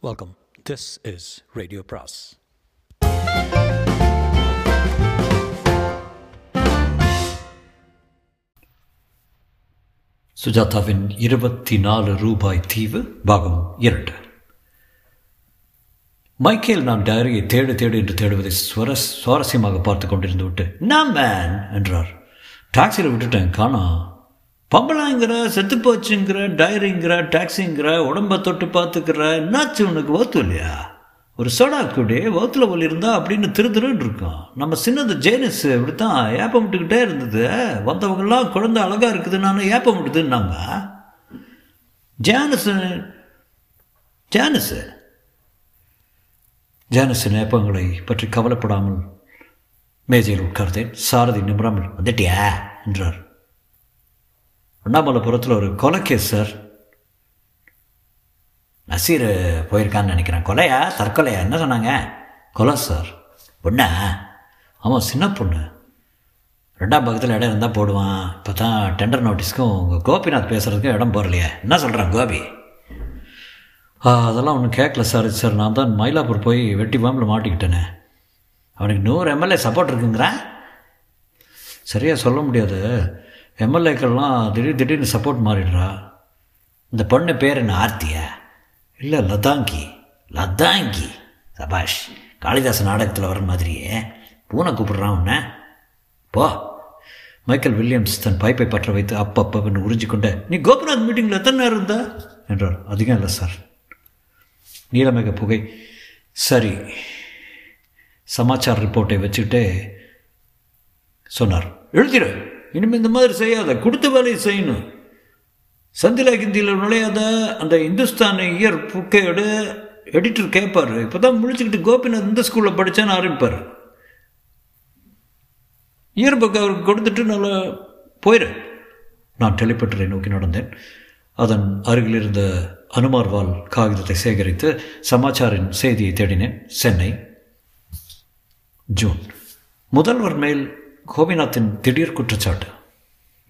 Welcome this is radio பிராஸ் சுஜாதாவின் இருபத்தி நாலு ரூபாய் தீவு பாகம் இரண்டு. மைக்கேல் நாம் டைரியை தேடு தேடு என்று தேடுவதை சுவர சுவாரஸ்யமாக பார்த்து கொண்டிருந்து விட்டு நான் மேன் என்றார். டாக்ஸியில் விட்டுட்டேன் காணா. பம்பளாங்கிற செத்துப்போச்சுங்கிற டயரிங்கிற டாக்ஸிங்கிற உடம்ப தொட்டு பார்த்துக்கிற என்னாச்சு உனக்கு? ஓத்து இல்லையா? ஒரு சோடா குடி வவுத்துல ஒலி இருந்தா அப்படின்னு திரு திருன்னு இருக்கும். நம்ம சின்னது ஜேனிஸ் இப்படித்தான் ஏப்பம் விட்டுக்கிட்டே இருந்தது. வந்தவங்கெல்லாம் குழந்தை அழகா இருக்குது நான் ஏப்பம் விட்டுதுன்னாங்க. ஜானஸ் ஜானஸ் ஜானஸின் ஏப்பங்களை பற்றி கவலைப்படாமல் மேஜையில் உட்கார்ந்தேன். சாரதி நிமிராமல் வந்துட்டியா? என்றார். அண்ணாமலைபுரத்தில் ஒரு கொலை கேஸ் சார். நசீர் போயிருக்கான்னு நினைக்கிறேன். கொலையா? தற்கொலையா? என்ன சொன்னாங்க? கொலை சார். பொண்ணா? ஆமாம் சின்ன பொண்ணு. ரெண்டாம் பக்கத்தில் இடம் இருந்தால் போடுவான். இப்போ தான் டெண்டர் நோட்டீஸ்க்கும் உங்கள் கோபிநாத் பேசுகிறதுக்கும் இடம் போகலையே என்ன சொல்கிறான் கோபி? அதெல்லாம் ஒன்றும் கேட்கல சார். சார் நான் தான் மயிலாப்பூர் போய் வெட்டி பாம்பில் மாட்டிக்கிட்டேனே. அவனுக்கு நூறு எம்எல்ஏ சப்போர்ட் இருக்குங்கிறேன்? சரியாக சொல்ல முடியாது. எம்எல்ஏக்கள்லாம் திடீர் திடீர்னு சப்போர்ட் மாறிடுறா. இந்த பொண்ணு பேர் என்ன ஆர்த்தியா? இல்லை லதாங்கி. லதாங்கி. சபாஷ் காளிதாசன் நாடகத்தில் வர மாதிரியே. பூனை கூப்பிடுறான் உன்ன. போ. மைக்கேல் வில்லியம்ஸ் தன் பைப்பை பற்ற வைத்து அப்பப்பன்னு உறிஞ்சிக்கொண்ட நீ கோபிநாத் மீட்டிங்கில் எத்தனை நேரம் இருந்தா? என்றார். அதிகம் இல்லை சார். நீலமேக புகை. சரி. சமாச்சார ரிப்போர்ட்டை வச்சுக்கிட்டே சொன்னார். எழுதிடு. இனிமேல் இந்த மாதிரி செய்யாத கொடுத்த வேலையை செய்யணும். சந்திலா ஹிந்தியில் நுழையாத அந்த இந்துஸ்தான் இயர் புக்கையோட எடிட்டர் கேட்பார் இப்போ தான் முடிச்சுக்கிட்டு கோபிநாத் இந்த ஸ்கூலில் படித்தான்னு ஆரம்பிப்பார். இயர் புக் அவருக்கு கொடுத்துட்டு நல்லா போயிடு நான் டெலிபட்டரை நோக்கி நடந்தேன். அதன் அருகில் இருந்த அனுமார்வால் காகிதத்தை சேகரித்து சமாச்சாரின் செய்தியை தேடினேன். சென்னை ஜூன். முதல்வர் மேல் கோபிநாத்தின் திடீர் குற்றச்சாட்டு.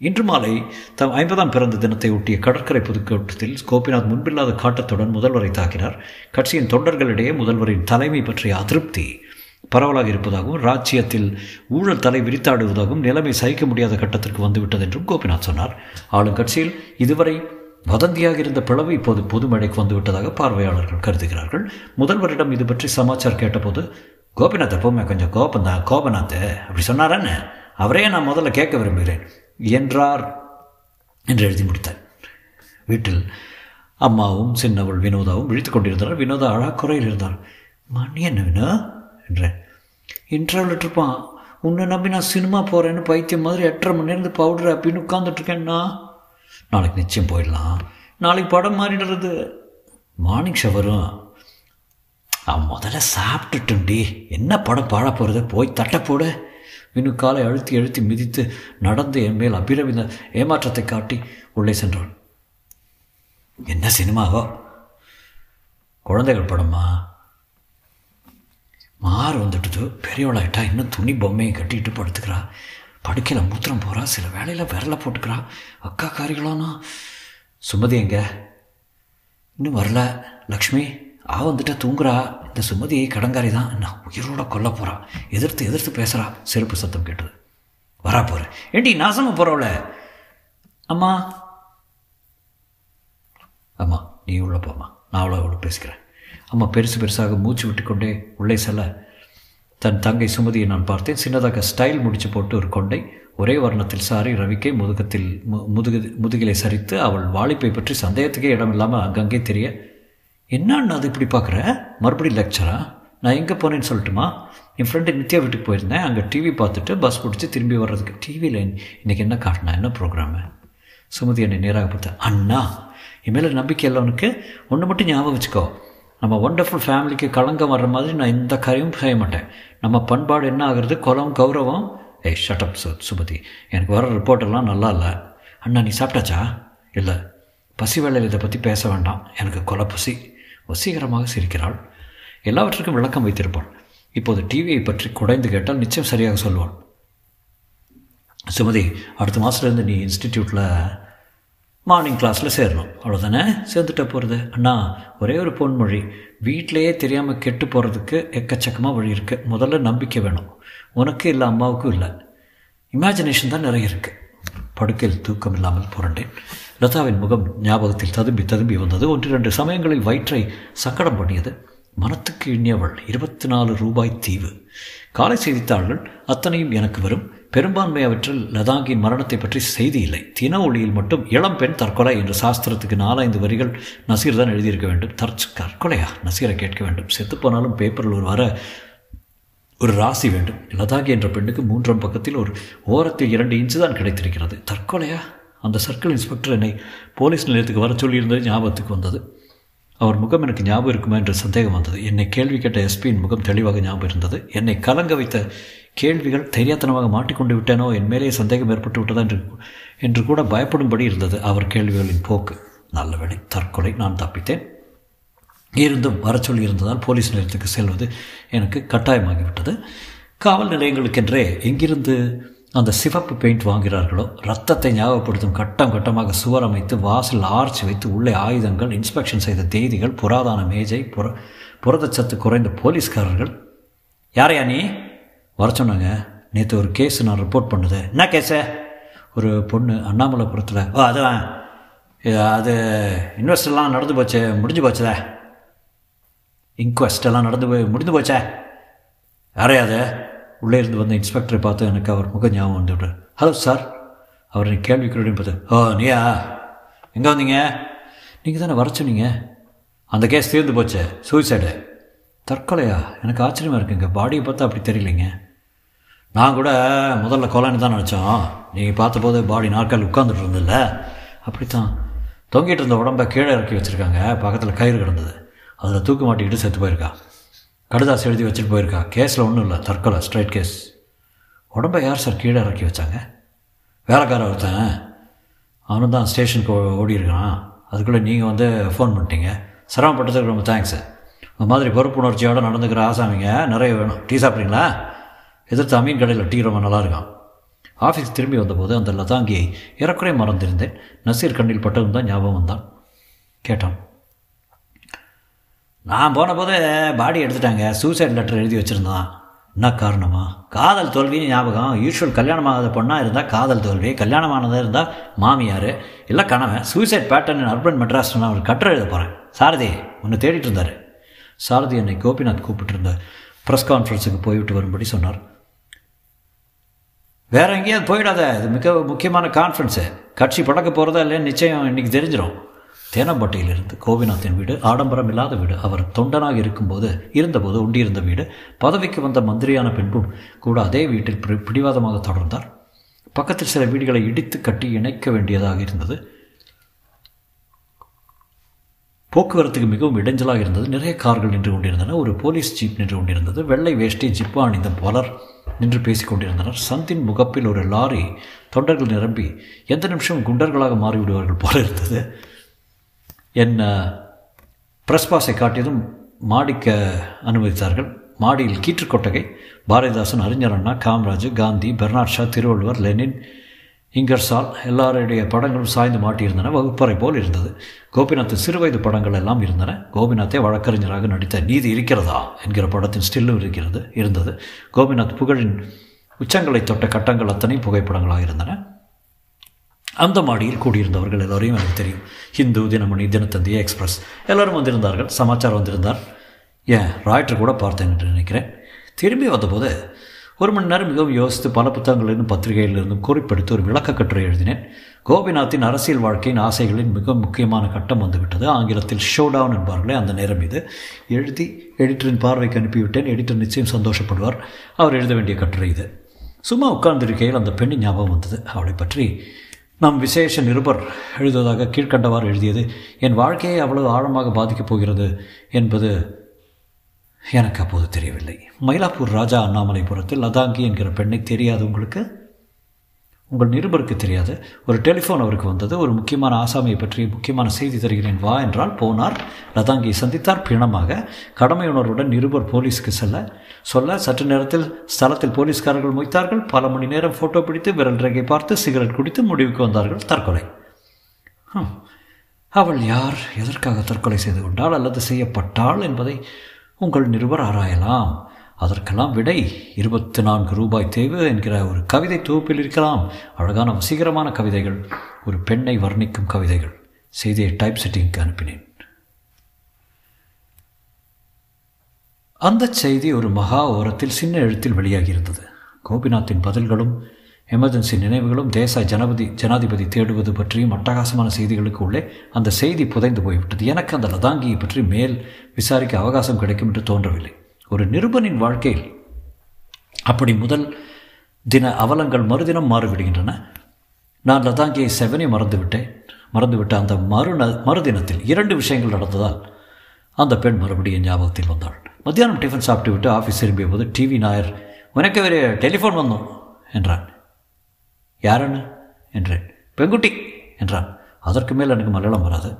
இன்று மாலை தம் ஐம்பதாம் பிறந்த தினத்தை ஒட்டிய கடற்கரை பொதுக்கூட்டத்தில் கோபிநாத் முன்பில்லாத காட்டத்துடன் முதல்வரை தாக்கினார். கட்சியின் தொண்டர்களிடையே முதல்வரின் தலைமை பற்றிய அதிருப்தி பரவலாக இருப்பதாகவும் ராஜ்யத்தில் ஊழல் தலை விரித்தாடுவதாகவும் நிலைமை சகிக்க முடியாத கட்டத்திற்கு வந்துவிட்டது என்றும் கோபிநாத் சொன்னார். ஆளும் கட்சியில் இதுவரை வதந்தியாக இருந்த பிளவு இப்போது பொதுமழைக்கு வந்துவிட்டதாக பார்வையாளர்கள் கருதுகிறார்கள். முதல்வரிடம் இது பற்றி சமாச்சார் கேட்டபோது கோபிநாத் எப்பவுமே கொஞ்சம் கோபந்தான் கோபநாத் அப்படி சொன்னாரான்னு அவரே நான் முதல்ல கேட்க விரும்புகிறேன். என்றார் என்று எழுதி முடித்தார். வீட்டில் அம்மாவும் சின்னவள் வினோதாவும் விழித்துக் கொண்டிருந்தார் வினோதா அழாக்குறையில் இருந்தார் மணி என்ன வினோ? என்றேன். இன்டர்வல் இருப்பான் உன்னை நம்பி நான் சினிமா போகிறேன்னு பைத்தியம் மாதிரி எட்டரை மணி நேரம் பவுடர் அப்படின்னு உட்காந்துட்ருக்கேன்னா நாளைக்கு நிச்சயம் போயிடலாம். நாளைக்கு படம் மாறிடுறது. மார்னிங் ஷவரும் அவன் முதல்ல சாப்பிட்டுட்டுண்டி. என்ன படம் பாழ போகிறது போய் தட்டை போடு இன்னும் காலை அழுத்தி அழுத்தி மிதித்து நடந்து என் மேல் அபிரவிந்த ஏமாற்றத்தை காட்டி உள்ளே சென்றான் என்ன சினிமாவோ? குழந்தைகள் படமா? மாறு வந்துட்டுது. பெரியவளாயிட்டா இன்னும் துணி பொம்மையை கட்டிட்டு படுத்துக்கிறா. படுக்கையில் மூத்திரம் போகிறா சில வேலையில் விரலை போட்டுக்கிறா. அக்கா காரிகளானா? சுமதி எங்க? இன்னும் வரல. லக்ஷ்மி? ஆ வந்துட்டா தூங்குறா. இந்த சுமதி கடங்காரி தான். நான் உயிரோட கொல்ல போகிறா எதிர்த்து எதிர்த்து பேசுகிறா செருப்பு சத்தம் கேட்டது. வரா போகிறேன் ஏண்டி நாசமாக போகிறவள அம்மா. அம்மா நீ உள்ள போம்மா. நான் அவ்வளோ அவ்வளோ பேசிக்கிறேன். அம்மா பெருசு பெருசாக மூச்சு விட்டுக்கொண்டே உள்ளே செல்ல. தன் தங்கை சுமதியை நான் பார்த்தேன். சின்னதாக ஸ்டைல் முடிச்சு போட்டு ஒரு கொண்டை. ஒரே வர்ணத்தில் சாரி ரவிக்கை முதுகத்தில் மு முதுகு முதுகிலை சரித்து அவள் வாலிப்பை பற்றி சந்தேகத்துக்கே இடம் இல்லாமல் அங்கங்கே தெரிய என்னன்னு அது இப்படி பார்க்குற? மறுபடியும் லெக்சரா நான் எங்கே போனேன்னு சொல்லட்டுமா? என் ஃப்ரெண்டு நித்யா வீட்டுக்கு போயிருந்தேன். அங்கே டிவி பார்த்துட்டு பஸ் பிடிச்சி திரும்பி வர்றதுக்கு. டிவியில் இன்றைக்கி என்ன காட்டினா என்ன ப்ரோக்ராமு சுமதி என்னை நேராக பார்த்தா அண்ணா என் மேலே நம்பிக்கை இல்லை உனக்கு. ஒன்று மட்டும் ஞாபகம் வச்சுக்கோ. நம்ம ஒண்டர்ஃபுல் ஃபேமிலிக்கு களங்கம் வர்ற மாதிரி நான் எந்த காரியமும் செய்ய மாட்டேன். நம்ம பண்பாடு என்ன ஆகுறது? குலம் கௌரவம்? ஏய் ஷட்டப் சார் சுமதி. எனக்கு வர ரிப்போர்ட்டெல்லாம் நல்லா இல்லை. அண்ணா நீ சாப்பிட்டாச்சா? இல்லை. பசி வேலையில் இதை பற்றி பேச வேண்டாம். எனக்கு கொலை பசி வசீகரமாக சிரிக்கிறாள். எல்லாவற்றுக்கும் விளக்கம் வைத்திருப்பாள். இப்போது டிவியை பற்றி குடைந்து கேட்டால் நிச்சயம் சரியாக சொல்வாள். சுமதி அடுத்த மாதத்துலேருந்து நீ இன்ஸ்டிடியூட்டில் மார்னிங் கிளாஸில் சேரணும். அவ்வளோதானே சேர்ந்துட்ட போகிறது அண்ணா ஒரே ஒரு பொன்மொழி. வீட்டிலையே தெரியாமல் கெட்டு போகிறதுக்கு எக்கச்சக்கமாக வழி இருக்குது முதல்ல நம்பிக்கை வேணும். உனக்கு இல்லை அம்மாவுக்கும் இல்லை. இமேஜினேஷன் தான் நிறைய இருக்குது படுக்கையில் தூக்கம் இல்லாமல் புரண்டேன். லதாவின் முகம் ஞாபகத்தில் ததும்பி ததும்பி வந்தது. ஒன்று இரண்டு சமயங்களில் வயிற்றை சக்கடம் பண்ணியது. மனத்துக்கு இனியவள் இருபத்தி நாலு ரூபாய் தீவு. காலை செய்தித்தாள்கள் அத்தனையும் எனக்கு வரும். பெரும்பான்மை அவற்றில் லதாங்கின் மரணத்தை பற்றி செய்தி இல்லை. தின ஒளியில் மட்டும் இளம் பெண் தற்கொலை என்று சாஸ்திரத்துக்கு நாலஞ்சு வரிகள் நசீர் தான் எழுதியிருக்க வேண்டும். தற்சு தற்கொலையா? நசீரை கேட்க வேண்டும். செத்துப்போனாலும் பேப்பரில் ஒரு வர ஒரு ராசி வேண்டும். லதாகி என்ற பெண்ணுக்கு மூன்றாம் பக்கத்தில் ஒரு ஓரத்தில் இரண்டு இன்ச்சு தான் கிடைத்திருக்கிறது. தற்கொலையா? அந்த சர்க்கிள் இன்ஸ்பெக்டர் என்னை போலீஸ் நிலையத்துக்கு வர சொல்லியிருந்தது ஞாபகத்துக்கு வந்தது. அவர் முகம் எனக்கு ஞாபகம் இருக்குமா என்ற சந்தேகம் வந்தது. என்னை கேள்வி கேட்ட எஸ்பியின் முகம் தெளிவாக ஞாபகம் இருந்தது. என்னை கலங்க வைத்த கேள்விகள் தெரியாத்தனமாக மாட்டிக்கொண்டு விட்டேனோ? என் மேலே சந்தேகம் ஏற்பட்டு விட்டதா என்று என்று கூட பயப்படும்படி இருந்தது. அவர் கேள்விகளின் போக்கு. நல்ல வேலை தற்கொலை நான் தப்பித்தேன். இருந்தும் வர சொல்லி இருந்ததால் போலீஸ் நிலையத்துக்கு செல்வது எனக்கு கட்டாயமாகிவிட்டது. காவல் நிலையங்களுக்கென்றே எங்கிருந்து அந்த சிவப்பு பெயிண்ட் வாங்கிறார்களோ ரத்தத்தை ஞாபகப்படுத்தும் கட்டம் கட்டமாக சுவர் அமைத்து வாசல் ஆர்ச்சி வைத்து உள்ளே ஆயுதங்கள் இன்ஸ்பெக்ஷன் செய்த தேதிகள் புராதான மேஜை புற புரதச்சத்து குறைந்த போலீஸ்காரர்கள். யாரையா நீ? வர சொன்னாங்க. நேற்று ஒரு கேஸ் நான் ரிப்போர்ட் பண்ணுது. என்ன கேஸு? ஒரு பொண்ணு அண்ணாமலைபுரத்தில். ஓ அதுதான் அது இன்வெஸ்டெல்லாம் நடந்து போச்சு முடிஞ்சு போச்சுதே இன்கொஸ்ட் எல்லாம் நடந்து போய் முடிந்து போச்சே? யாரையாது உள்ளே இருந்து வந்த இன்ஸ்பெக்டரை பார்த்து எனக்கு அவர் முக ஞாபகம் வந்து விட்டார். ஹலோ சார் அவர் நீ கேள்வி கேள்வின்னு பார்த்து ஓ நீயா? எங்கே வந்தீங்க? நீங்கள் தானே வர சொன்னீங்க. அந்த கேஸ் தீர்ந்து போச்சு. சூசைடு தற்கொலையா? எனக்கு ஆச்சரியமாக இருக்குங்க. பாடியை பார்த்தா அப்படி தெரியலைங்க. நான் கூட முதல்ல கொலைன்னு தான் நினச்சோம். நீங்கள் பார்த்தபோது பாடி நாட்கள் உட்காந்துட்டு இருந்தில்ல அப்படித்தான். தொங்கிட்டு இருந்த உடம்பை கீழே இறக்கி வச்சுருக்காங்க. பக்கத்தில் கயிறு கிடந்தது. அதில் தூக்கு மாட்டிக்கிட்டு செத்து போயிருக்கான் கடுதாசி எழுதி வச்சுட்டு போயிருக்கா. கேஸில் ஒன்றும் இல்லை. தற்கொலை ஸ்ட்ரைட் கேஸ் உடம்பை யார் சார் கீழே இறக்கி வச்சாங்க? வேலைக்கார ஒருத்தன். அவனும் தான் ஸ்டேஷனுக்கு ஓடி இருக்கான் அதுக்குள்ளே நீங்கள் வந்து ஃபோன் பண்ணிட்டீங்க. சிரமப்பட்டதுக்கு ரொம்ப தேங்க்ஸு இந்த மாதிரி பொறுப்புணர்ச்சியோடு நடந்துக்கிற ஆசாமிங்க நிறைய வேணும். டீ சாப்பிட்றீங்களா? எதிர்த்து அமீன் கடையில் டீ ரொம்ப நல்லா இருக்கும் ஆஃபீஸ் திரும்பி வந்தபோது அந்த லதாங்கியை இறக்குறை மறந்திருந்தேன். நசீர் கண்ணில் பட்டதும் தான் ஞாபகம் வந்தான். கேட்டான். நான் போன போது பாடி எடுத்துட்டாங்க. சூசைட் லெட்டர் எழுதி வச்சுருந்தான். என்ன காரணமா? காதல் தோல்வின்னு ஞாபகம். யூஸ்வல் கல்யாணம் ஆகாத பொண்ணாக இருந்தால் காதல் தோல்வி. கல்யாணமானதாக இருந்தால் மாமியார். இல்லை கணவன். சூசைட் பேட்டர்ன் அர்பன் மெட்ராஸ் நான் ஒரு கட்டுரை எழுத போகிறேன் சாரதி ஒன்று தேடிட்டு இருந்தார். சாரதி என்னை கோபிநாத் கூப்பிட்டுருந்த ப்ரெஸ் கான்ஃபரன்ஸுக்கு போய்விட்டு வரும்படி சொன்னார். வேற எங்கேயாவது போயிடாத. இது மிக முக்கியமான கான்ஃபரன்ஸு கட்சி படக்க போகிறதா இல்லைன்னு நிச்சயம் இன்றைக்கி தெரிஞ்சிடும் தேனம்பட்டையிலிருந்து கோபிநாத்தின் வீடு ஆடம்பரம் இல்லாத வீடு. அவர் தொண்டனாக இருக்கும்போது இருந்தபோது உண்டியிருந்த வீடு. பதவிக்கு வந்த மந்திரியான பின்பும் கூட அதே வீட்டில் பிடிவாதமாக தொடர்ந்தார். பக்கத்தில் சில வீடுகளை இடித்து கட்டி இணைக்க வேண்டியதாக இருந்தது. போக்குவரத்துக்கு மிகவும் இடைஞ்சலாக இருந்தது. நிறைய கார்கள் நின்று கொண்டிருந்தன. ஒரு போலீஸ் ஜீப் நின்று கொண்டிருந்தது. வெள்ளை வேஷ்டி ஜிப்பா அணிந்த பலர் நின்று பேசிக் கொண்டிருந்தனர். சந்தின் முகப்பில் ஒரு லாரி தொண்டர்கள் நிரம்பி எந்த நிமிஷம் குண்டர்களாக மாறிவிடுவார்கள் போல இருந்தது. என் ப்ரெஸ் பாஸை காட்டியதும் மாடிக்க அனுமதித்தார்கள். மாடியில் கீற்றுக்கொட்டகை பாரதிதாசன் அறிஞர் Anna Kamaraj Gandhi Bernard Shaw Thiruvalluvar Lenin Ingersoll எல்லாருடைய படங்களும் சாய்ந்து மாட்டியிருந்தன. வகுப்பறை போல் இருந்தது. கோபிநாத்தின் சிறுவயது படங்கள் எல்லாம் இருந்தன. கோபிநாத்தை வழக்கறிஞராக நடித்த நீதி இருக்கிறதா? என்கிற படத்தின் ஸ்டில்லும் இருக்கிறது இருந்தது. கோபிநாத் புகழின் உச்சங்களை தொட்ட கட்டங்கள் அத்தனை புகைப்படங்களாக இருந்தன. அந்த மாடியில் கூடியிருந்தவர்கள் எல்லோரையும் எனக்கு தெரியும். ஹிந்து தினமணி தினத்தந்தி எக்ஸ்பிரஸ். எல்லோரும் வந்திருந்தார்கள். சமாச்சாரம் வந்திருந்தார். ஏன்? ராய்டர் கூட பார்த்தேன் என்று நினைக்கிறேன். திரும்பி வந்தபோது ஒரு மணி நேரம் மிகவும் யோசித்து பல புத்தகங்களிலிருந்தும் பத்திரிகைகளிலிருந்தும் குறிப்பெடுத்து ஒரு விளக்க கட்டுரை எழுதினேன். கோபிநாத்தின் அரசியல் வாழ்க்கையின் ஆசைகளின் மிக முக்கியமான கட்டம் வந்துவிட்டது. ஆங்கிலத்தில் ஷோ டவுன் என்பார்களே அந்த நேரம் இது. எழுதி எடிட்டரின் பார்வைக்கு அனுப்பிவிட்டேன். எடிட்டர் நிச்சயம் சந்தோஷப்படுவார். அவர் எழுத வேண்டிய கட்டுரை இது. சும்மா உட்கார்ந்திருக்கையில் அந்த பெண்ணின் ஞாபகம் வந்தது. அவளை பற்றி நம் விசேஷ நிருபர் எழுதுவதாக கீழ்கண்டவாறு எழுதியது என் வாழ்க்கையை அவ்வளவு ஆழமாக பாதிக்கப் போகிறது என்பது எனக்கு அப்போது தெரியவில்லை. மயிலாப்பூர் ராஜா அண்ணாமலைபுரத்தில் லதாங்கி என்கிற பெண்ணை தெரியாது உங்களுக்கு? உங்கள் நிருபருக்கு தெரியாது. ஒரு டெலிஃபோன் அவருக்கு வந்தது. ஒரு முக்கியமான ஆசாமியை பற்றி முக்கியமான செய்தி தருகிறேன் வா என்றால் போனார். லதாங்கியை சந்தித்தார். பிணமாக கடமை உணர்வுடன் நிருபர் போலீஸுக்கு செல்ல சொல்ல சற்று நேரத்தில் ஸ்தலத்தில் போலீஸ்காரர்கள் முய்த்தார்கள். பல மணி நேரம் ஃபோட்டோ பிடித்து விரல் ரேகை பார்த்து சிகரெட் குடித்து முடிவுக்கு வந்தார்கள். தற்கொலை. அவள் யார்? எதற்காக தற்கொலை செய்து கொண்டாள் அல்லது செய்யப்பட்டாள் என்பதை உங்கள் நிருபர் ஆராயலாம். அதற்கெல்லாம் விடை இருபத்தி நான்கு ரூபாய் தேவை என்கிற ஒரு கவிதை தொகுப்பில் இருக்கலாம். அழகான வசீகரமான கவிதைகள் ஒரு பெண்ணை வர்ணிக்கும் கவிதைகள். செய்தியை டைப் செட்டிங்க்கு அனுப்பினேன். அந்த செய்தி ஒரு மகா ஓரத்தில் சின்ன எழுத்தில் வெளியாகியிருந்தது. கோபிநாத்தின் பதில்களும் எமர்ஜென்சி நினைவுகளும் தேச ஜனபதி ஜனாதிபதி தேடுவது பற்றியும் அட்டகாசமான செய்திகளுக்கு உள்ளே அந்த செய்தி புதைந்து போய்விட்டது. எனக்கு அந்த லதாங்கியை பற்றி மேல் விசாரிக்க அவகாசம் கிடைக்கும் என்று தோன்றவில்லை. ஒரு நிருபனின் வாழ்க்கையில் அப்படி முதல் தின அவலங்கள் மறுதினம் மாறிவிடுகின்றன. நான் லதாங்கியை செவனே மறந்துவிட்டேன். மறந்துவிட்ட அந்த மறுந மறுதினத்தில் இரண்டு விஷயங்கள் நடந்ததால் அந்த பெண் மறுபடியும் ஞாபகத்தில் வந்தாள். மத்தியானம் டிஃபன் சாப்பிட்டு விட்டு ஆஃபீஸ் திரும்பிய போது டிவி நாயர் உனக்கு வேறு டெலிஃபோன் வந்தோம் என்றான். யாருன்னு என்றேன். பெங்குட்டி என்றான். அதற்கு மேல் எனக்கு மலையாளம் வராது.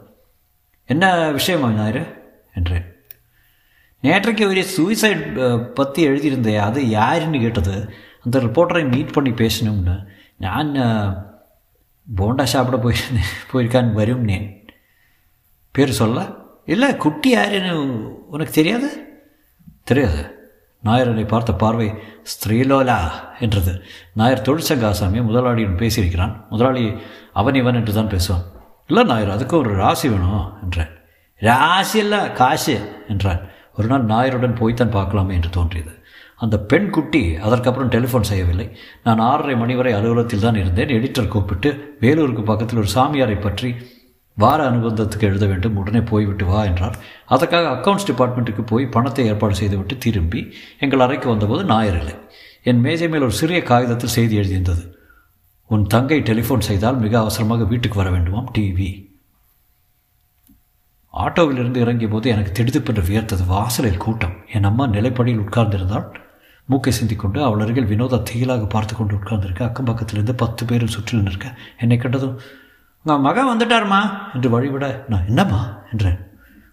என்ன விஷயமா நாயர்? என்றேன். நேற்றைக்கு ஒரு சூசைட் பற்றி எழுதியிருந்தே அது யாருன்னு கேட்டது அந்த ரிப்போர்ட்டரை மீட் பண்ணி பேசணும்னு நான் போண்டா சாப்பிட போய் போயிருக்கான் வரும்னேன் பேர் சொல்ல? இல்லை குட்டி யாருன்னு உனக்கு தெரியாது? தெரியாது. நாயரனை பார்த்த பார்வை ஸ்திரீலோலா என்றது. நாயர் தொழிற்சங்க ஆசாமி முதலாளியுடன் பேசியிருக்கிறான். முதலாளி அவன் இவன் என்று தான் பேசுவான். இல்லை நாயர் அதுக்கு ஒரு ராசி வேணும் என்றேன் ராசி இல்லை காசு என்றான் ஒரு நாள் நாயருடன் போய்த்தான் பார்க்கலாமே என்று தோன்றியது. அந்த பெண் குட்டி அதற்கப்புறம் டெலிஃபோன் செய்யவில்லை. நான் ஆறரை மணி வரை அலுவலகத்தில் தான் இருந்தேன். எடிட்டர் கூப்பிட்டு வேலூருக்கு பக்கத்தில் ஒரு சாமியாரை பற்றி வார அனுபந்தத்துக்கு எழுத வேண்டும். உடனே போய்விட்டு வா என்றார். அதற்காக அக்கௌண்ட்ஸ் டிபார்ட்மெண்ட்டுக்கு போய் பணத்தை ஏற்பாடு செய்துவிட்டு திரும்பி எங்கள் அறைக்கு வந்தபோது ஞாயிறு இல்லை. என் மேஜை மேல் ஒரு சிறிய காகிதத்தில் செய்தி எழுதியிருந்தது. உன் தங்கை டெலிஃபோன் செய்தால் மிக அவசரமாக வீட்டுக்கு வர வேண்டுமாம். டிவி ஆட்டோவிலிருந்து இறங்கிய போது எனக்கு திடுதிப்பென்று வியர்த்தது வாசலில் கூட்டம். என் அம்மா நிலைப்படியில் உட்கார்ந்திருந்தால் மூக்கை சிந்திக்கொண்டு அவள் அருகில் வினோத தீயிலாக பார்த்து கொண்டு உட்கார்ந்திருக்க அக்கம் பக்கத்திலிருந்து பத்து பேரும் சுற்றில் நிற்க என்னை கண்டதும் உங்கள் மகன் வந்துட்டாருமா? என்று வழிவிட நான் என்னம்மா? என்றேன்.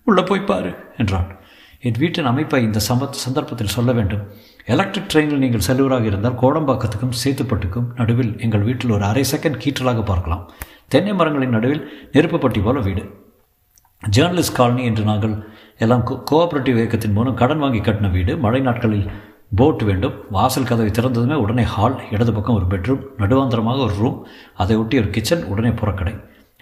உள்ளே போய் பாரு என்றான் என் வீட்டின் அமைப்பை இந்த சம சந்தர்ப்பத்தில் சொல்ல வேண்டும். எலக்ட்ரிக் ட்ரெயினில் நீங்கள் செல்வராக இருந்தால் கோடம்பாக்கத்துக்கும் சேத்துப்பட்டுக்கும் நடுவில் எங்கள் வீட்டில் ஒரு அரை செகண்ட் கீற்றலாக பார்க்கலாம். தென்னை மரங்களின் நடுவில் நெருப்புப்பட்டி போல வீடு. ஜேர்னலிஸ்ட் காலனி என்று நாங்கள் எல்லாம் கோ கோஆப்ரேட்டிவ் இயக்கத்தின் மூலம் கடன் வாங்கி கட்டின வீடு. மழை நாட்களில் போட் வேண்டும். வாசல் கதவை திறந்ததுமே உடனே ஹால் இடது பக்கம் ஒரு பெட்ரூம் நடுவாந்தரமாக ஒரு ரூம் அதை ஒட்டி ஒரு கிச்சன் உடனே புறக்கடை.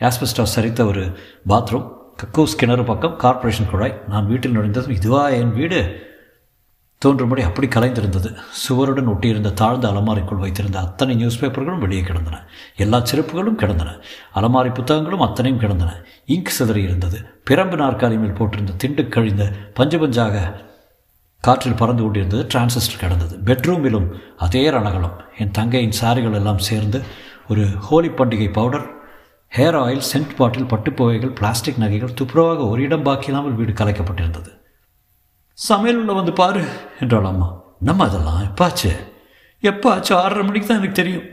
ஆஸ்பெஸ்டாஸ் சரித்த ஒரு பாத்ரூம் கக்கூஸ் கிணறு பக்கம் கார்ப்பரேஷன் குழாய். நான் வீட்டில் நுழைந்ததும் இதுவா என் வீடு? தோன்றும்படி அப்படி கலைந்திருந்தது. சுவருடன் ஒட்டியிருந்த தாழ்ந்த அலமாரிக்குள் வைத்திருந்த அத்தனை நியூஸ் பேப்பர்களும் வெளியே கிடந்தன. எல்லா செருப்புகளும் கிடந்தன. அலமாரி புத்தகங்களும் அத்தனையும் கிடந்தன. இங்க் சிதறி இருந்தது. பிரம்பு நாற்காலி மேல் போட்டிருந்த திண்டு கழிந்த பஞ்சு பஞ்சாக காற்றில் பறந்து கொண்டிருந்தது டிரான்சிஸ்டர் கிடந்தது. பெட்ரூமிலும் அதே ரணகலம் என் தங்கையின் சாரிகள் எல்லாம் சேர்ந்து ஒரு ஹோலி பண்டிகை powder hair oil scent bottle பட்டுப்புவைகள் plastic நகைகள் துப்புரவாக ஒரு இடம் பாக்கியில்லாமல் வீடு கலைக்கப்பட்டிருந்தது. சமையல் உள்ள வந்து பாரு என்றாள் அம்மா. நம்ம அதெல்லாம் எப்பாச்சு? எப்பாச்சு? ஆறரை மணிக்கு தான் எனக்கு தெரியும்.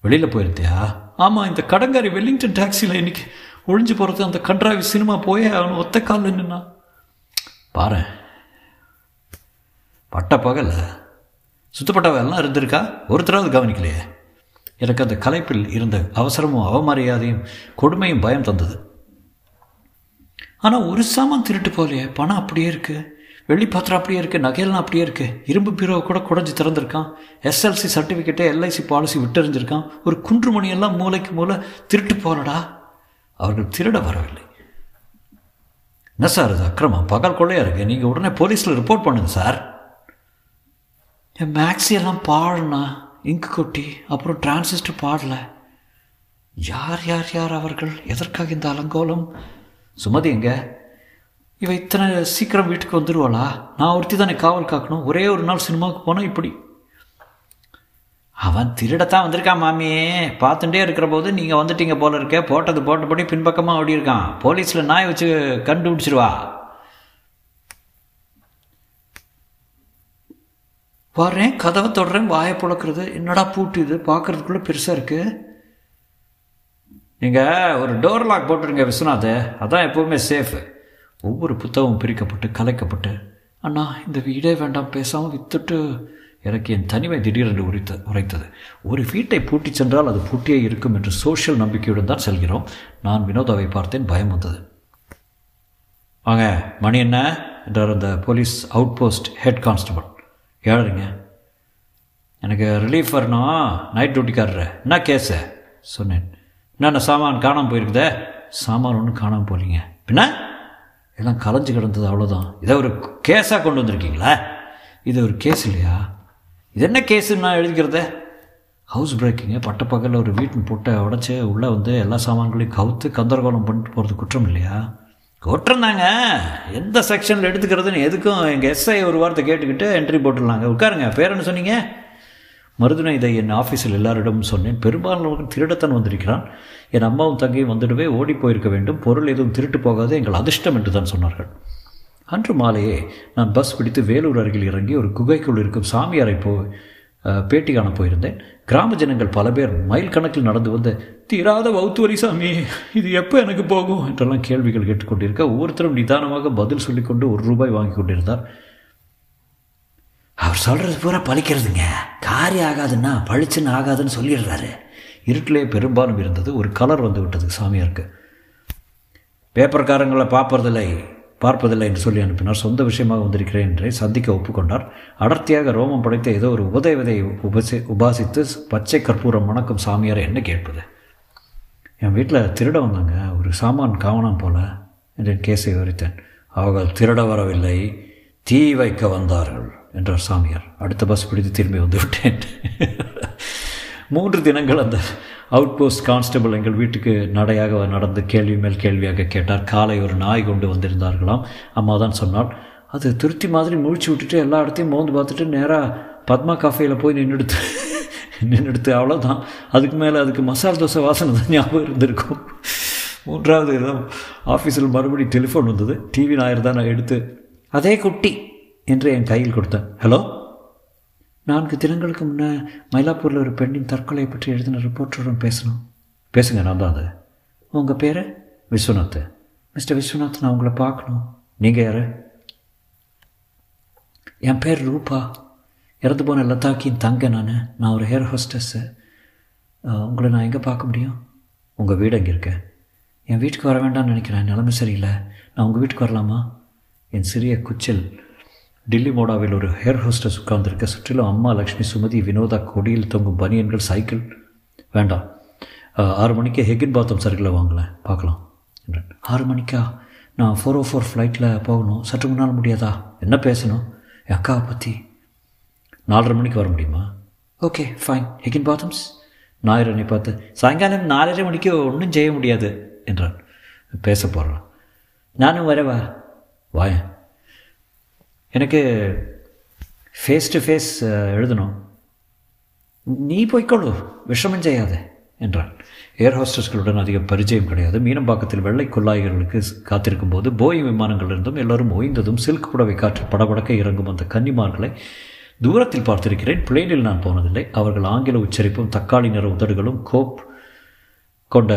வெளியில் போயிருந்தியா? ஆமாம் இந்த கடங்காரி வெல்லிங்டன் டாக்ஸியில் இன்னைக்கு ஒழிஞ்சு போகிறது அந்த கன்றாவி சினிமா போயே அவன் ஒத்த காலில் நின்னா. பாரு. பட்ட பகல சுத்தப்பட்ட வேலைலாம் இருந்திருக்கா ஒருத்தராவது கவனிக்கலையே. எனக்கு அந்த கலைப்பில் இருந்த அவசரமும் அவமரியாதையும் கொடுமையும் பயம் தந்தது. ஆனால் ஒரு சாமான் திருட்டு போகலையே பணம் அப்படியே இருக்குது வெள்ளி பாத்திரம் அப்படியே இருக்குது நகையெல்லாம் அப்படியே இருக்குது இரும்பு பீரோவை கூட குடஞ்சி திறந்திருக்கான். எஸ்எல்சி சர்டிஃபிகேட்டே எல்ஐசி பாலிசி விட்டறிஞ்சிருக்கான். ஒரு குன்று மணியெல்லாம் மூளைக்கு மூளை திருட்டு போகலடா அவர்கள் திருட வரவில்லை. என்ன சார் இது? அக்கிரமம். பகல் கொள்ளையா இருக்கு? நீங்கள் உடனே போலீஸில் ரிப்போர்ட் பண்ணுங்க சார். என் மேக்ஸி எல்லாம் பாடனா இங்கு கொட்டி அப்புறம் டிரான்சிஸ்டர் பாடல. யார் யார் யார் அவர்கள்? எதற்காக இந்த அலங்கோலம்? சுமதி எங்கே? இவ இத்தனை சீக்கிரம் வீட்டுக்கு வந்துடுவாளா நான் ஒருத்தி தானே காவல் காக்கணும். ஒரே ஒரு நாள் சினிமாவுக்கு போனால் இப்படி. அவன் திருடத்தான் வந்திருக்கான் மாமியே. பார்த்துட்டே இருக்கிற போது நீங்கள் வந்துட்டீங்க போல இருக்க. போட்டது போட்டபடி பின்பக்கமாக ஓடி இருக்கான். போலீஸில் நாய் வச்சு கண்டுபிடிச்சிருவா. வரேன் கதவை தொடறேன் வாயை புழக்கிறது. என்னடா பூட்டு இது? பார்க்கறதுக்குள்ளே பெருசாக இருக்குது நீங்கள் ஒரு டோர் லாக் போட்டுருங்க விஸ்வநாத். அதான் எப்போவுமே சேஃபு ஒவ்வொரு புத்தகமும் பிரிக்கப்பட்டு கலைக்கப்பட்டு அண்ணா இந்த வீடே வேண்டாம் பேசாமல் விற்றுட்டு எனக்கு என் தனிமை திடீரென்று உரைத்த உரைத்தது. ஒரு வீட்டை பூட்டிச் சென்றால் அது பூட்டியே இருக்கும் என்று சோஷியல் நம்பிக்கையுடன் தான் செல்கிறோம். நான் வினோதாவை பார்த்தேன் பயம் வந்தது. வாங்க மணி என்ன? என்றார் அந்த police out post head constable. ஏழுறீங்க எனக்கு ரிலீஃப் வரணும்? நைட் டியூட்டிக்காரர்? என்ன கேஸு? சொன்னேன். என்னென்ன சாமான் காணாமல் போயிருக்குதே? சாமான் ஒன்றும் காணாமல் போகிறீங்க பின்ன? எல்லாம் கலைஞ்சு கிடந்தது அவ்வளோதான் இதை ஒரு கேஸாக கொண்டு வந்திருக்கீங்களா? இது ஒரு கேஸ் இல்லையா? இது என்ன கேஸுன்னு நான் எழுதிக்கிறதே? ஹவுஸ் பிரேக்கிங்கு பட்டப்பகலில் ஒரு வீட்டின் போட்டை உடச்சி உள்ளே வந்து எல்லா சாமான்களையும் கவுத்து கந்தரகோலம் பண்ணிட்டு போகிறது குற்றம் இல்லையா? குற்றம் தாங்க. எந்த செக்ஷனில் எடுத்துக்கிறதுன்னு எதுக்கும் எங்கள் எஸ்ஐ ஒரு வார்த்தை கேட்டுக்கிட்டு என்ட்ரி போட்டுடலாங்க. உட்காருங்க. பேர் என்ன சொன்னீங்க? மருதுனை இதை என் ஆஃபீஸில் எல்லாரிடமும் சொன்னேன். பெரும்பாலானவர்கள் திருடத்தான் வந்திருக்கிறான். என் அம்மாவும் தங்கையும் வந்துடவே ஓடி போயிருக்க வேண்டும். பொருள் எதுவும் திருட்டு போகாது எங்கள் அதிர்ஷ்டம் என்று தான் சொன்னார்கள். அன்று மாலையே நான் பஸ் பிடித்து வேலூர் அருகில் இறங்கி ஒரு குகைக்குள் இருக்கும் சாமியாரை போ பேட்டி காண போயிருந்தேன். கிராம ஜனங்கள் பல பேர் மைல் கணக்கில் நடந்து வந்து தீராத வௌத்துவரி சாமி இது எப்போ எனக்கு போகும்? என்றெல்லாம் கேள்விகள் கேட்டுக்கொண்டிருக்க ஒவ்வொருத்தரும் நிதானமாக பதில் சொல்லிக்கொண்டு ஒரு ரூபாய் வாங்கி கொண்டிருந்தார். அவர் சொல்கிறது பூரா பழிக்கிறதுங்க. காரியம் ஆகாதுன்னா பழிச்சுன்னு ஆகாதுன்னு சொல்லிடுறாரு. இருட்டிலே பெரும்பாலும் இருந்தது ஒரு கலர் வந்து விட்டது சாமியாருக்கு. பேப்பர்காரங்களை பார்ப்பதில்லை பார்ப்பதில்லை என்று சொல்லி அனுப்பினார். சொந்த விஷயமாக வந்திருக்கிறேன் என்றே சந்திக்க ஒப்புக்கொண்டார். அடர்த்தியாக ரோமம் படைத்த ஏதோ ஒரு உபதேவதை உபசி உபாசித்து பச்சை கற்பூரம் மணக்கும் சாமியாரை என்ன கேட்பது? என் வீட்டில் திருட வந்தாங்க. ஒரு சாமான் காவனம் போல என்று கேஸை விவரித்தேன் அவர்கள் திருட வரவில்லை. தீ வைக்க வந்தார்கள். என்றார் சாமியார். அடுத்த பஸ் பிடித்து திரும்பி வந்து விட்டேன் மூன்று தினங்கள் அந்த அவுட் போஸ்ட் கான்ஸ்டபிள் எங்கள் வீட்டுக்கு நடையாக நடந்து கேள்வி மேல் கேள்வியாக கேட்டார். காலை ஒரு நாய் கொண்டு வந்திருந்தார்களாம். அம்மா தான் சொன்னாள் அது திருத்தி மாதிரி முழிச்சு விட்டுட்டு எல்லா இடத்தையும் மோந்து பார்த்துட்டு நேராக பத்மா காஃபேயில் போய் நின்றுடுத்து நின்றுடுத்து அவ்வளோதான் அதுக்கு மேலே அதுக்கு மசால் தோசை வாசனை தான் ஞாபகம் இருந்திருக்கும். மூன்றாவது இடம் ஆஃபீஸில் மறுபடியும் டெலிஃபோன் வந்தது. டிவி ஞாயிறு தான் நான் எடுத்து அதே குட்டி என்று என் கையில் கொடுத்தேன் ஹலோ நான்கு தினங்களுக்கு முன்னே மயிலாப்பூரில் ஒரு பெண்ணின் தற்கொலை பற்றி எழுதின ரிப்போர்ட்டருடன் பேசணும் பேசுங்க நான் தான் அது. உங்கள் பேர்? விஸ்வநாத். மிஸ்டர் விஸ்வநாத் நான் உங்களை பார்க்கணும். நீங்கள் யார்? என் பேர் ரூபா. இறந்து போன லத்தாக்கின் தங்க நான். நான் ஒரு ஹேர் ஹோஸ்டஸ்ஸு உங்களை நான் எங்கே பார்க்க முடியும்? உங்கள் வீடு அங்கே இருக்கேன் என் வீட்டுக்கு வர வேண்டாம்னு நினைக்கிறேன். நிலைமை சரியில்லை. நான் உங்கள் வீட்டுக்கு வரலாமா? என் சிறிய குச்சில் டில்லி மோடாவில் ஒரு ஹேர் ஹோஸ்டஸ் உட்கார்ந்திருக்க சுற்றிலும் அம்மா லக்ஷ்மி சுமதி வினோதா கொடியில் தொங்கும் பனியன்கள் சைக்கிள். வேண்டாம். ஆறு மணிக்கு ஹெகின் பாத்தம் சர்க்கிளில் வாங்கலேன் பார்க்கலாம். என்றேன். ஆறு மணிக்கா? நான் ஃபோர் ஓ ஃபோர் ஃப்ளைட்டில் போகணும். சற்று முன்னால் முடியாதா? என்ன பேசணும்? என் அக்காவை பற்றி நாலரை மணிக்கு வர முடியுமா? ஓகே ஃபைன் ஹெகின் பாத்தம்ஸ்? ஞாயிறு என்னை பார்த்து சாயங்காலம் நாலரை மணிக்கு ஒன்றும் செய்ய முடியாது. என்றான். பேச போகிறான் நானும் வரவா? வாயன். எனக்கு ஃபேஸ் டு ஃபேஸ் எழுதணும். நீ போய்க்கொள்ளு விஷமம் செய்யாத என்றான். ஏர் ஹோஸ்டர்ஸ்களுடன் அதிக பரிச்சயம் கிடையாது. மீனம்பாக்கத்தில் வெள்ளை குல்லாய்களுக்கு காத்திருக்கும் போது போயிங் விமானங்களிலிருந்தும் எல்லோரும் ஓய்ந்ததும் சில்க் புடவை காற்று படபடக்க இறங்கும் அந்த கன்னிமார்களை தூரத்தில் பார்த்திருக்கிறேன். பிளேனில் நான் போனதில்லை. அவர்கள் ஆங்கில உச்சரிப்பும் தக்காளி நிற உதடுகளும் கோப் கொண்ட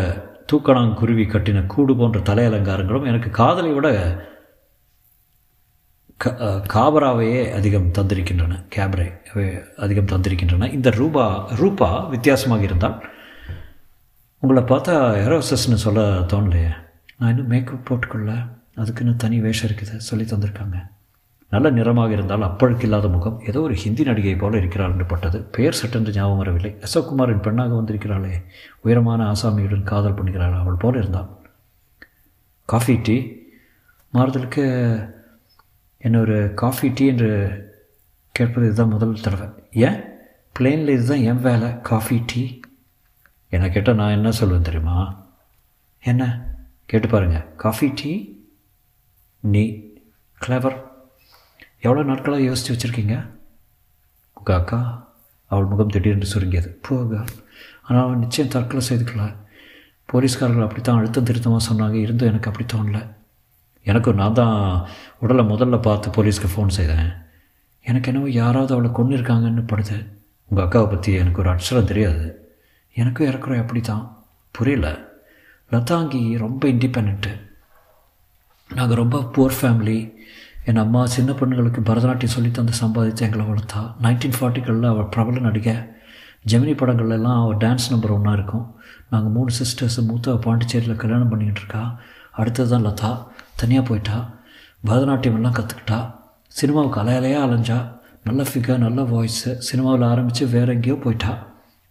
தூக்கணாங்குருவி கட்டின கூடு போன்ற தலை அலங்காரங்களும் எனக்கு காதலை விட காபராவையே அதிகம் தந்திருக்கின்றன கேபரே அதிகம் தந்திருக்கின்றன. இந்த ரூபா ரூபா வித்தியாசமாக இருந்தால் உங்களை பார்த்தா ஏரோசஸ்ன்னு சொல்ல தோணலையே. நான் இன்னும் மேக்கப் போட்டுக்கொள்ள அதுக்குன்னு தனி வேஷம் இருக்குது சொல்லி தந்திருக்காங்க. நல்ல நிறமாக இருந்தால் அப்பழுக்கு இல்லாத முகம். ஏதோ ஒரு ஹிந்தி நடிகை போல இருக்கிறாள் என்று பட்டது. பெயர் சட்டென்று ஞாபகம் வரவில்லை. அசோக்குமாரின் பெண்ணாக வந்திருக்கிறாளே. உயரமான ஆசாமியுடன் காதல் பண்ணுகிறாள் அவள் போல இருந்தாள். Coffee tea. மாறுதலுக்கு என்ன ஒரு காஃபி டீ என்று கேட்பது இதுதான் முதல் தடவை. ஏன்? பிளெயினில் இதுதான் என் வேலை காஃபி டீ என்னை கேட்டால் நான் என்ன சொல்லுவேன் தெரியுமா? என்ன? கேட்டு பாருங்கள் காஃபி டீ நீ கிளவர் எவ்வளோ நாட்களாக யோசித்து வச்சுருக்கீங்க? உங்கள் அக்கா அவள் முகம் திடீர்னு சுருங்கியது. போக ஆனால் அவன் நிச்சயம் தற்கொலை செய்துக்கல போலீஸ்காரர்கள் அப்படித்தான் அழுத்தம் திருத்தமாக சொன்னாங்க. இருந்தும் எனக்கு அப்படி தோணல. எனக்கும் நான் தான் உடலை முதல்ல பார்த்து போலீஸ்க்கு ஃபோன் செய்தேன். எனக்கு என்னவோ யாராவது அவளை கொண்டு இருக்காங்கன்னு படுது. உங்கள் அக்காவை பற்றி எனக்கு ஒரு அக்ஷரம் தெரியாது. எனக்கும் இறக்குறோம் அப்படி தான் புரியல. லதாங்கி ரொம்ப இண்டிபெண்ட்டு நாங்கள் ரொம்ப புவர் ஃபேமிலி என் அம்மா சின்ன பெண்களுக்கு பரதநாட்டியம் சொல்லி தந்து சம்பாதித்து எங்களை வளர்த்தா. நைன்டீன் ஃபார்ட்டிகளில் அவள் பிரபல நடிகை. ஜெமினி படங்கள்ல எல்லாம் அவள் டான்ஸ் நம்பர் ஒன்றா இருக்கும். நாங்கள் மூணு சிஸ்டர்ஸ் மூத்த பாண்டிச்சேரியில் கல்யாணம் பண்ணிக்கிட்டு இருக்கா. அடுத்தது தான் லதா. தனியாக போயிட்டா பரதநாட்டியமெல்லாம் கற்றுக்கிட்டா சினிமாவுக்கு அலையலையாக அலைஞ்சா நல்ல ஃபிகர் நல்ல வாய்ஸு சினிமாவில் ஆரம்பித்து வேற எங்கேயோ போயிட்டா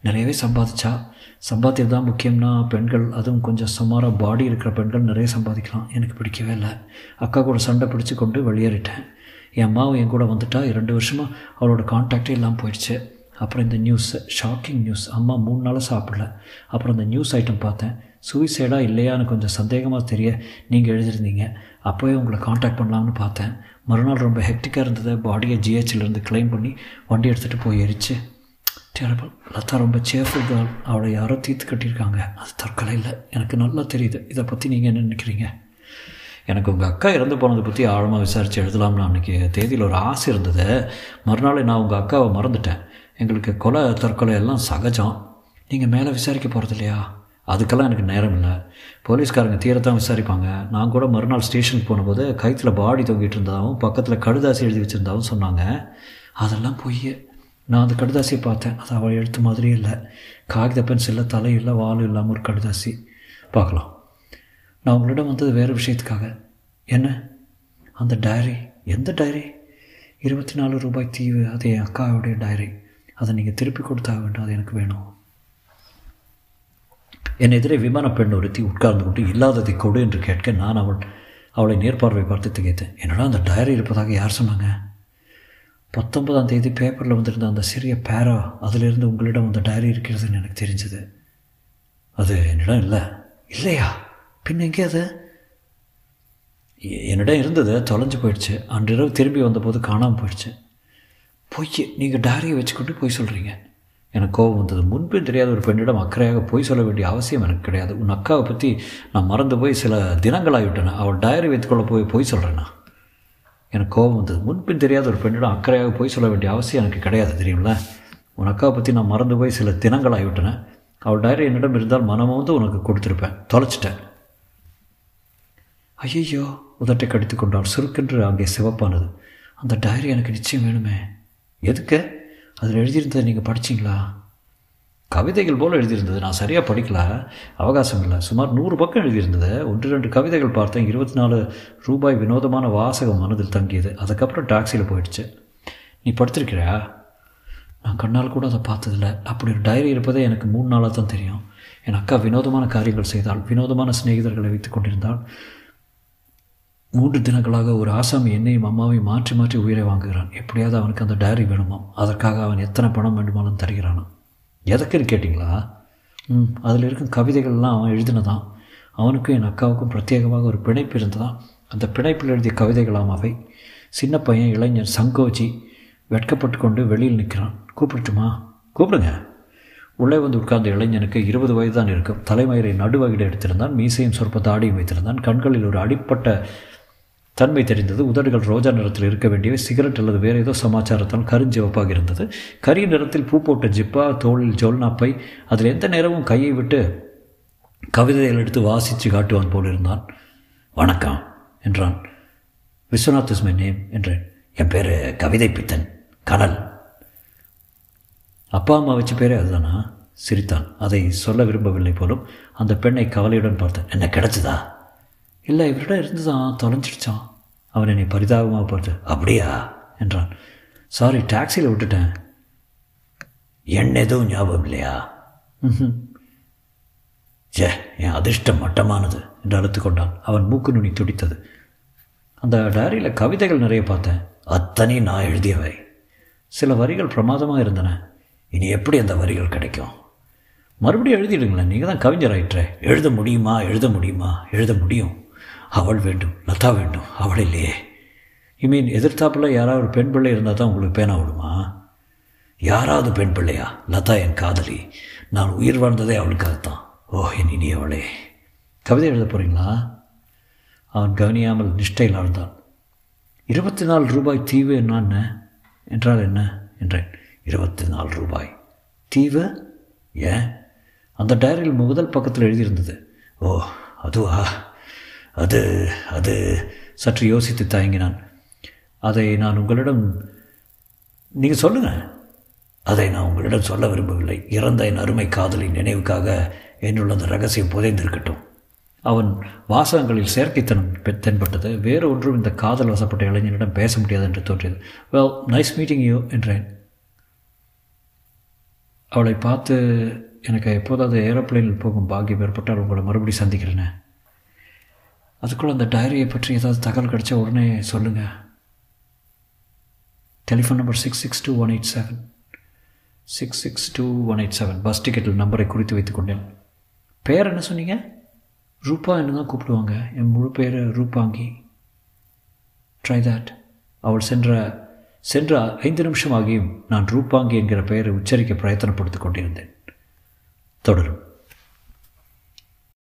நிறையவே சம்பாதிச்சா. சம்பாத்தியம் தான் முக்கியம்னா பெண்கள் அதுவும் கொஞ்சம் சுமாராக பாடி இருக்கிற பெண்கள் நிறைய சம்பாதிக்கலாம். எனக்கு பிடிக்கவே இல்லை. அக்கா கூட சண்டை பிடிச்சி கொண்டு வெளியேறிட்டேன். என் அம்மாவும் என் கூட வந்துட்டா. இரண்டு வருஷமாக அவளோட கான்டாக்டே இல்லாமல் போயிடுச்சு. அப்புறம் இந்த நியூஸ் ஷாக்கிங் நியூஸ் அம்மா மூணு நாளாக சாப்பிடல. அப்புறம் இந்த நியூஸ் ஐட்டம் பார்த்தேன். சூசைடாக இல்லையான்னு கொஞ்சம் சந்தேகமாக தெரிய நீங்கள் எழுதியிருந்தீங்க. அப்போவே உங்களை காண்டாக்ட் பண்ணலாம்னு பார்த்தேன். மறுநாள் ரொம்ப ஹெக்டிக்காக இருந்தது. பாடியை ஜிஹெச்சிலேருந்து கிளைம் பண்ணி வண்டி எடுத்துகிட்டு போய் எரிச்சு. டேரபிள் லதா ரொம்ப சேர்ஃபுல் கேர்ள் அவளை யாரோ தீர்த்து கட்டியிருக்காங்க. அது தற்கொலை இல்லை. எனக்கு நல்லா தெரியுது. இதை பற்றி நீங்கள் என்ன நினைக்கிறீங்க? எனக்கு உங்கள் அக்கா இறந்து போனதை பற்றி ஆழமாக விசாரித்து எழுதலாம்னு அன்றைக்கி தேதியில் ஒரு ஆசை இருந்தது. மறுநாள் நான் உங்கள் அக்காவை மறந்துட்டேன். எங்களுக்கு கொலை தற்கொலை எல்லாம் சகஜம். நீங்கள் மேலே விசாரிக்க போகிறது இல்லையா அதுக்கெல்லாம் எனக்கு நேரம் இல்லை. போலீஸ்காரங்க தீரத்தான் விசாரிப்பாங்க. நான் கூட மறுநாள் ஸ்டேஷனுக்கு போனபோது கைத்தில் பாடி தொங்கிட்டு இருந்ததாகவும் பக்கத்தில் கடுதாசி எழுதி வச்சுருந்தாவும் சொன்னாங்க. அதெல்லாம் பொய் நான் அந்த கடுதாசியை பார்த்தேன். அது அவள் எழுத்து மாதிரியே இல்லை. காகித பென்சிலில் தலை இல்லை வால் இல்லாமல் ஒரு கடுதாசி. பார்க்கலாம். நான் உங்களிடம் வந்தது வேறு விஷயத்துக்காக. என்ன? அந்த டைரி எந்த டைரி இருபத்தி நாலு ரூபாய் தீவு அது என் அக்காவுடைய டைரி அதை நீங்கள் திருப்பி கொடுத்தாக வேண்டும். அது எனக்கு வேணும். என் எதிரே விமான பெண் ஒருத்தி உட்கார்ந்து கொண்டு இல்லாததை கொடு என்று கேட்க நான் அவள் அவளை நேர்பார்வை பார்த்து திகைத்தேன் என்னடா அந்த டயரி இருப்பதாக யார் சொன்னாங்க? பத்தொன்பதாம் தேதி பேப்பரில் வந்திருந்த அந்த சிறிய பேரா அதிலிருந்து உங்களிடம் அந்த டயரி இருக்கிறதுன்னு எனக்கு தெரிஞ்சது. அது என்னிடம் இல்லை. இல்லையா? பின் எங்கே அது? என்னிடம் இருந்தது தொலைஞ்சு போயிடுச்சு. அன்றிரவு திரும்பி வந்தபோது காணாமல் போயிடுச்சு. பொய் நீங்கள் டைரியை வச்சுக்கொண்டு பொய் சொல்கிறீங்க எனக்கு கோபம் வந்தது. முன்பே தெரியாத ஒரு பெண்ணிடம் அக்கறையாக பொய் சொல்ல வேண்டிய அவசியம் எனக்கு கிடையாது. உன் அக்காவை பற்றி நான் மறந்து போய் சில தினங்களாகிவிட்டேன். அவள் டயரி வைத்துக்கொள்ள போய் பொய் சொல்கிறேன்னா எனக்கு கோபம் வந்தது. முன்பின் தெரியாத ஒரு பெண்ணிடம் அக்கறையாக போய் சொல்ல வேண்டிய அவசியம் எனக்கு கிடையாது தெரியுங்களா உன் அக்காவை பற்றி நான் மறந்து போய் சில தினங்களாகிவிட்டேன். அவள் டைரி என்னிடம் இருந்தால் மனமும் வந்து உனக்கு கொடுத்துருப்பேன். தொலைச்சிட்டேன். ஐயையோ உதட்டை கடித்து கொண்டால் சுருக்கென்று அங்கே சிவப்பானது. அந்த டைரி எனக்கு நிச்சயம் வேணுமே. எதுக்கு? அதில் எழுதியிருந்ததை நீங்கள் படிச்சிங்களா? கவிதைகள் போல் எழுதியிருந்தது. நான் சரியாக படிக்கல. அவகாசம் இல்லை. சுமார் நூறு பக்கம் எழுதியிருந்தது. ஒன்று ரெண்டு கவிதைகள் பார்த்தேன். இருபத்தி நாலு ரூபாய் வினோதமான வாசகம் மனதில் தங்கியது. அதுக்கப்புறம் டாக்ஸியில் போயிடுச்சு. நீ படுத்திருக்கிறியா நான் கண்ணால் கூட அதை பார்த்ததில்ல. அப்படி ஒரு டைரி இருப்பதே எனக்கு மூணு நாளாக தான் தெரியும். என் அக்கா வினோதமான காரியங்கள் செய்தால் வினோதமான சிநேகிதர்களை வைத்து கொண்டிருந்தால் மூன்று தினங்களாக ஒரு ஆசாமி என்னையும் அம்மாவையும் மாற்றி மாற்றி உயிரை வாங்குகிறான். எப்படியாவது அவனுக்கு அந்த டைரி வேணுமாம் அதற்காக அவன் எத்தனை பணம் வேண்டுமானும் தருகிறானான் எதற்குன்னு கேட்டிங்களா? ம் அதில் இருக்கும் கவிதைகள்லாம் அவன் எழுதினதான். அவனுக்கும் என் அக்காவுக்கும் பிரத்யேகமாக ஒரு பிணைப்பு இருந்ததான். அந்த பிணைப்பில் எழுதிய கவிதைகளாம் அவை. சின்ன பையன் இளைஞன் சங்கோச்சி வெட்கப்பட்டு கொண்டு வெளியில் நிற்கிறான். கூப்பிடட்டுமா? கூப்பிடுங்க. உள்ளே வந்து உட்கார்ந்த இளைஞனுக்கு இருபது வயது தான் இருக்கும். தலைமயிரை நடுவகையில் எடுத்திருந்தான். மீசையும் சொற்ப தாடியும் வைத்திருந்தான். கண்களில் ஒரு அடிப்பட்ட தன்மை தெரிந்தது. உதடுகள் ரோஜா நிறத்தில் இருக்க வேண்டிய சிகரெட் அல்லது வேறு ஏதோ சமாச்சாரத்தால் கருஞ்சிவப்பாக இருந்தது. கரிய நிறத்தில் பூ போட்ட ஜிப்பா தோளில் ஜோல்னாப்பை அதில் எந்த நேரமும் கையை விட்டு கவிதைகள் எடுத்து வாசித்து காட்டுவான் போல் இருந்தான். வணக்கம் என்றான். விஸ்வநாத் இஸ் மை நேம் என்றேன். என் பேர் கவிதை பித்தன் கனல் அப்பா அம்மா வச்ச பேரே அதுதானா? சிரித்தான். அதை சொல்ல விரும்பவில்லை போலும் அந்த பெண்ணை கவலையுடன் பார்த்தேன். என்ன கிடைச்சதா? இல்லை இவரிடம் இருந்துதான் தொலைஞ்சிடுச்சான் அவன் என்னை பரிதாபமாக பார்த்து அப்படியா? என்றான். சாரி டாக்ஸியில் விட்டுட்டேன். என் எதுவும் ஞாபகம் இல்லையா? ஜே என் அதிர்ஷ்டம் மட்டமானது என்று அழுத்து கொண்டான். அவன் மூக்கு நுனி துடித்தது. அந்த டைரியில் கவிதைகள் நிறைய பார்த்தேன். அத்தனை நான் எழுதியவை. சில வரிகள் பிரமாதமாக இருந்தன. இனி எப்படி அந்த வரிகள் கிடைக்கும்? மறுபடியும் எழுதிடுங்களேன். நீங்கள் தான் கவிஞர் ஆயிற்றே. எழுத முடியுமா? எழுத முடியுமா? எழுத முடியும். அவள் வேண்டும் லதா வேண்டும் அவள் இல்லையே. ஐ மீன் எதிர்த்தாப்பில் யாராவது ஒரு பெண் பிள்ளை இருந்தால் தான் உங்களுக்கு பேனா விடுமா? யாராவது பெண் பிள்ளையா? லதா என் காதலி. நான் உயிர் வாழ்ந்ததே அவளுக்காகத்தான். ஓ என் இனியவளே. கவிதை எழுத போகிறீங்களா அவன் கவனியாமல் நிஷ்டையில் ஆழ்ந்தான். இருபத்தி நாலு ரூபாய் தீவு என்ன என்றால் என்ன? என்றேன். இருபத்தி நாலு ரூபாய். தீவு? ஏன்? அந்த டைரியில் முதல் பக்கத்தில் எழுதியிருந்தது. ஓ அதுவா? அது அது சற்று யோசித்து தயங்கினான். அதை நான் உங்களிடம் நீங்கள் சொல்லுங்கள் அதை நான் உங்களிடம் சொல்ல விரும்பவில்லை. இறந்த என் அருமை காதலின் நினைவுக்காக என்னுள்ள அந்த ரகசியம் புதைந்திருக்கட்டும். அவன் வாசகங்களில் செயற்கைத்தனம் தென்பட்டது. வேறு ஒன்றும் இந்த காதல் வசப்பட்ட இளைஞனிடம் பேச முடியாது என்று தோன்றியது. வெல் நைஸ் மீட்டிங் யூ என்றேன். அவளை பார்த்து எனக்கு எப்போதாவது ஏரோப்ளைனில் போகும் பாக்கியம் ஏற்பட்டால் உங்களை மறுபடி சந்திக்கிறேனே. அதுக்குள்ளே அந்த டைரியை பற்றி ஏதாவது தகவல் கிடைச்சா உடனே சொல்லுங்கள் telephone number six six two one eight seven six six two one eight seven bus டிக்கெட்டில் நம்பரை குறித்து வைத்துக் கொண்டேன். பேர் என்ன சொன்னீங்க? ரூபா என்று தான் கூப்பிடுவாங்க? என் முழு பேர் ரூபாங்கி. ட்ரை தட் அவள் சென்ற சென்ற ஐந்து நிமிஷம் ஆகியும் நான் ரூபாங்கி என்கிற பெயரை உச்சரிக்க பிரயத்தனப்படுத்திக் கொண்டிருந்தேன். தொடரும்.